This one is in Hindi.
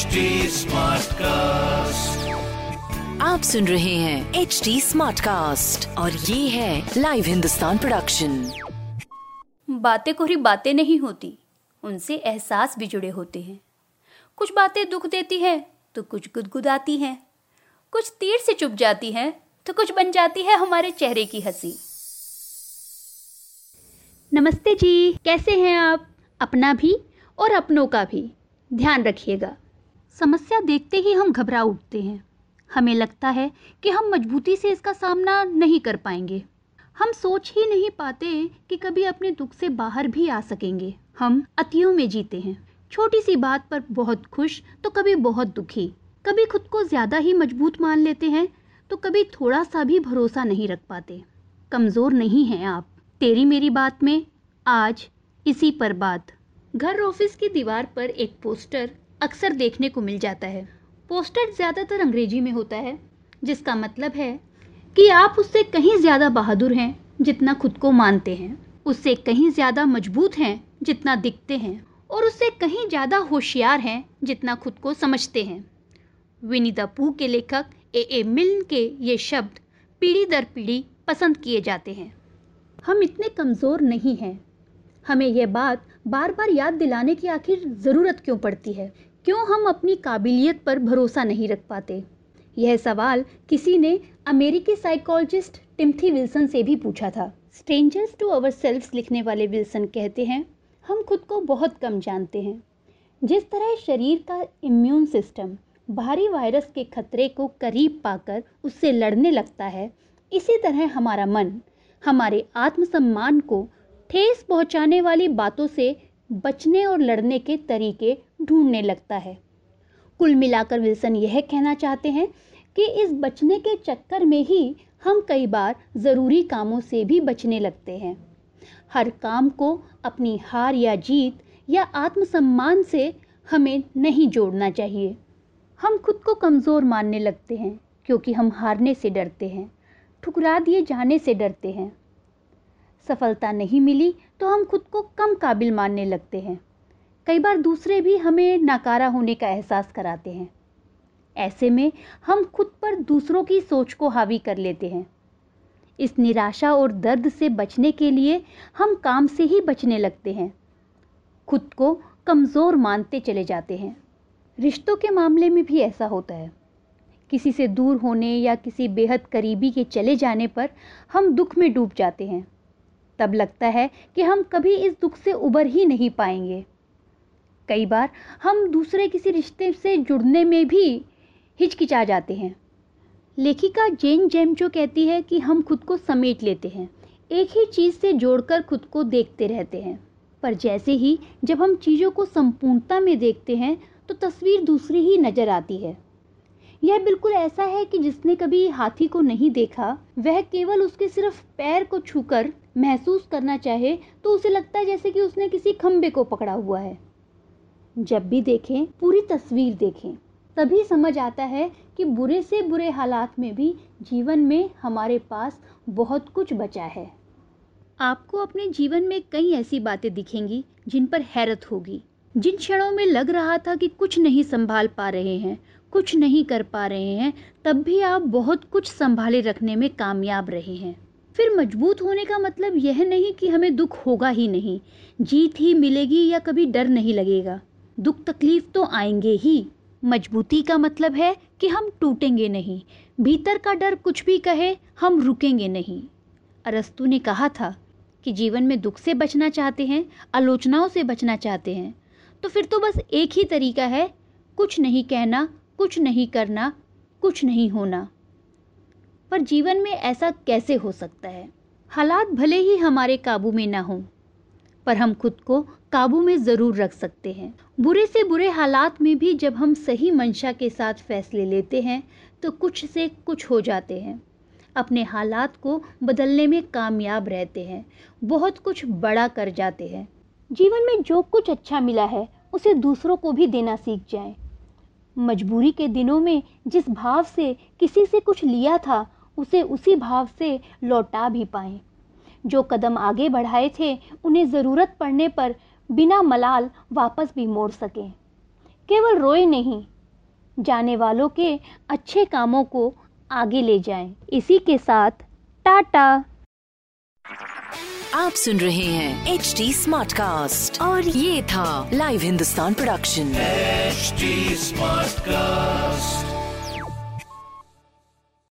HD Smartcast. आप सुन रहे हैं एच डी स्मार्ट कास्ट और ये है लाइव हिंदुस्तान प्रोडक्शन बातें कोरी बातें नहीं होती उनसे एहसास भी जुड़े होते हैं। कुछ बातें दुख देती हैं तो कुछ गुदगुदाती हैं। कुछ तीर से चुप जाती हैं तो कुछ बन जाती है हमारे चेहरे की हँसी। नमस्ते जी कैसे हैं आप? अपना भी और अपनों का भी। ध्यान रखिएगा समस्या देखते ही हम घबरा उठते हैं। हमें लगता है कि हम मजबूती से इसका सामना नहीं कर पाएँगे। हम सोच ही नहीं पाते कि कभी अपने दुख से बाहर भी आ सकेंगे। हम अतियों में जीते हैं। छोटी सी बात पर बहुत खुश तो कभी बहुत दुखी। कभी खुद को ज़्यादा ही मज़बूत मान लेते हैं तो कभी थोड़ा सा भी भरोसा नहीं रख पाते। कमज़ोर नहीं हैं आप। तेरी मेरी बात में आज इसी पर बात। घर ऑफ़िस की दीवार पर एक पोस्टर अक्सर देखने को मिल जाता है। पोस्टर ज़्यादातर अंग्रेज़ी में होता है, जिसका मतलब है कि आप उससे कहीं ज़्यादा बहादुर हैं जितना खुद को मानते हैं, उससे कहीं ज़्यादा मज़बूत हैं जितना दिखते हैं, और उससे कहीं ज़्यादा होशियार हैं जितना खुद को समझते हैं। विनी द पू के लेखक ए. ए. मिल्न के ये शब्द पीढ़ी दर पीढ़ी पसंद किए जाते हैं। हम इतने कमज़ोर नहीं हैं। हमें यह बात बार बार याद दिलाने की आखिर ज़रूरत क्यों पड़ती है क्यों हम अपनी काबिलियत पर भरोसा नहीं रख पाते? यह सवाल किसी ने अमेरिकी साइकोलॉजिस्ट टिम्थी विल्सन से भी पूछा था। स्ट्रेंजर्स टू अवर सेल्फ्स लिखने वाले विल्सन कहते हैं, हम खुद को बहुत कम जानते हैं। जिस तरह शरीर का इम्यून सिस्टम भारी वायरस के खतरे को करीब पाकर उससे लड़ने लगता है, इसी तरह हमारा मन हमारे आत्मसम्मान को ठेस पहुँचाने वाली बातों से बचने और लड़ने के तरीके ढूँढने लगता है। कुल मिलाकर विल्सन यह कहना चाहते हैं कि इस बचने के चक्कर में ही हम कई बार ज़रूरी कामों से भी बचने लगते हैं। हर काम को अपनी हार या जीत या आत्मसम्मान से हमें नहीं जोड़ना चाहिए। हम खुद को कमज़ोर मानने लगते हैं क्योंकि हम हारने से डरते हैं, ठुकरा दिए जाने से डरते हैं। सफलता नहीं मिली तो हम खुद को कम काबिल मानने लगते हैं। कई बार दूसरे भी हमें नाकारा होने का एहसास कराते हैं। ऐसे में हम खुद पर दूसरों की सोच को हावी कर लेते हैं। इस निराशा और दर्द से बचने के लिए हम काम से ही बचने लगते हैं। खुद को कमज़ोर मानते चले जाते हैं। रिश्तों के मामले में भी ऐसा होता है। किसी से दूर होने या किसी बेहद करीबी के चले जाने पर हम दुख में डूब जाते हैं। तब लगता है कि हम कभी इस दुख से उबर ही नहीं पाएँगे। कई बार हम दूसरे किसी रिश्ते से जुड़ने में भी हिचकिचा जाते हैं। लेखिका जेन जेम जो कहती है कि हम खुद को समेट लेते हैं, एक ही चीज़ से जोड़कर खुद को देखते रहते हैं। पर जैसे ही जब हम चीज़ों को संपूर्णता में देखते हैं तो तस्वीर दूसरी ही नज़र आती है। यह बिल्कुल ऐसा है कि जिसने कभी हाथी को नहीं देखा, वह केवल उसके सिर्फ़ पैर को छूकर महसूस करना चाहे तो उसे लगता है जैसे कि उसने किसी खम्बे को पकड़ा हुआ है। जब भी देखें, पूरी तस्वीर देखें। तभी समझ आता है कि बुरे से बुरे हालात में भी जीवन में हमारे पास बहुत कुछ बचा है। आपको अपने जीवन में कई ऐसी बातें दिखेंगी, जिन पर हैरत होगी। जिन क्षणों में लग रहा था कि कुछ नहीं संभाल पा रहे हैं, कुछ नहीं कर पा रहे हैं, तब भी आप बहुत कुछ संभाले रखने में कामयाब रहे हैं। फिर मज़बूत होने का मतलब यह नहीं कि हमें दुख होगा ही नहीं। जीत ही मिलेगी या कभी डर नहीं लगेगा। दुख तकलीफ़ तो आएँगे ही। मजबूती का मतलब है कि हम टूटेंगे नहीं। भीतर का डर कुछ भी कहे, हम रुकेंगे नहीं। अरस्तु ने कहा था कि जीवन में दुख से बचना चाहते हैं, आलोचनाओं से बचना चाहते हैं। तो फिर तो बस एक ही तरीका है, कुछ नहीं कहना, कुछ नहीं करना, कुछ नहीं होना। पर जीवन में ऐसा कैसे हो सकता है? हालात भले ही हमारे काबू में ना हों। पर हम खुद को काबू में ज़रूर रख सकते हैं। बुरे से बुरे हालात में भी जब हम सही मंशा के साथ फैसले लेते हैं तो कुछ से कुछ हो जाते हैं। अपने हालात को बदलने में कामयाब रहते हैं, बहुत कुछ बड़ा कर जाते हैं। जीवन में जो कुछ अच्छा मिला है, उसे दूसरों को भी देना सीख जाएँ। मजबूरी के दिनों में जिस भाव से किसी से कुछ लिया था, उसे उसी भाव से लौटा भी पाएँ। जो कदम आगे बढ़ाए थे उन्हें ज़रूरत पड़ने पर बिना मलाल वापस भी मोड़ सकें। केवल रोए नहीं जाने वालों के अच्छे कामों को आगे ले जाएँ। इसी के साथ टाटा। आप सुन रहे हैं एच डी स्मार्ट कास्ट और ये था live Hindustan production smart cast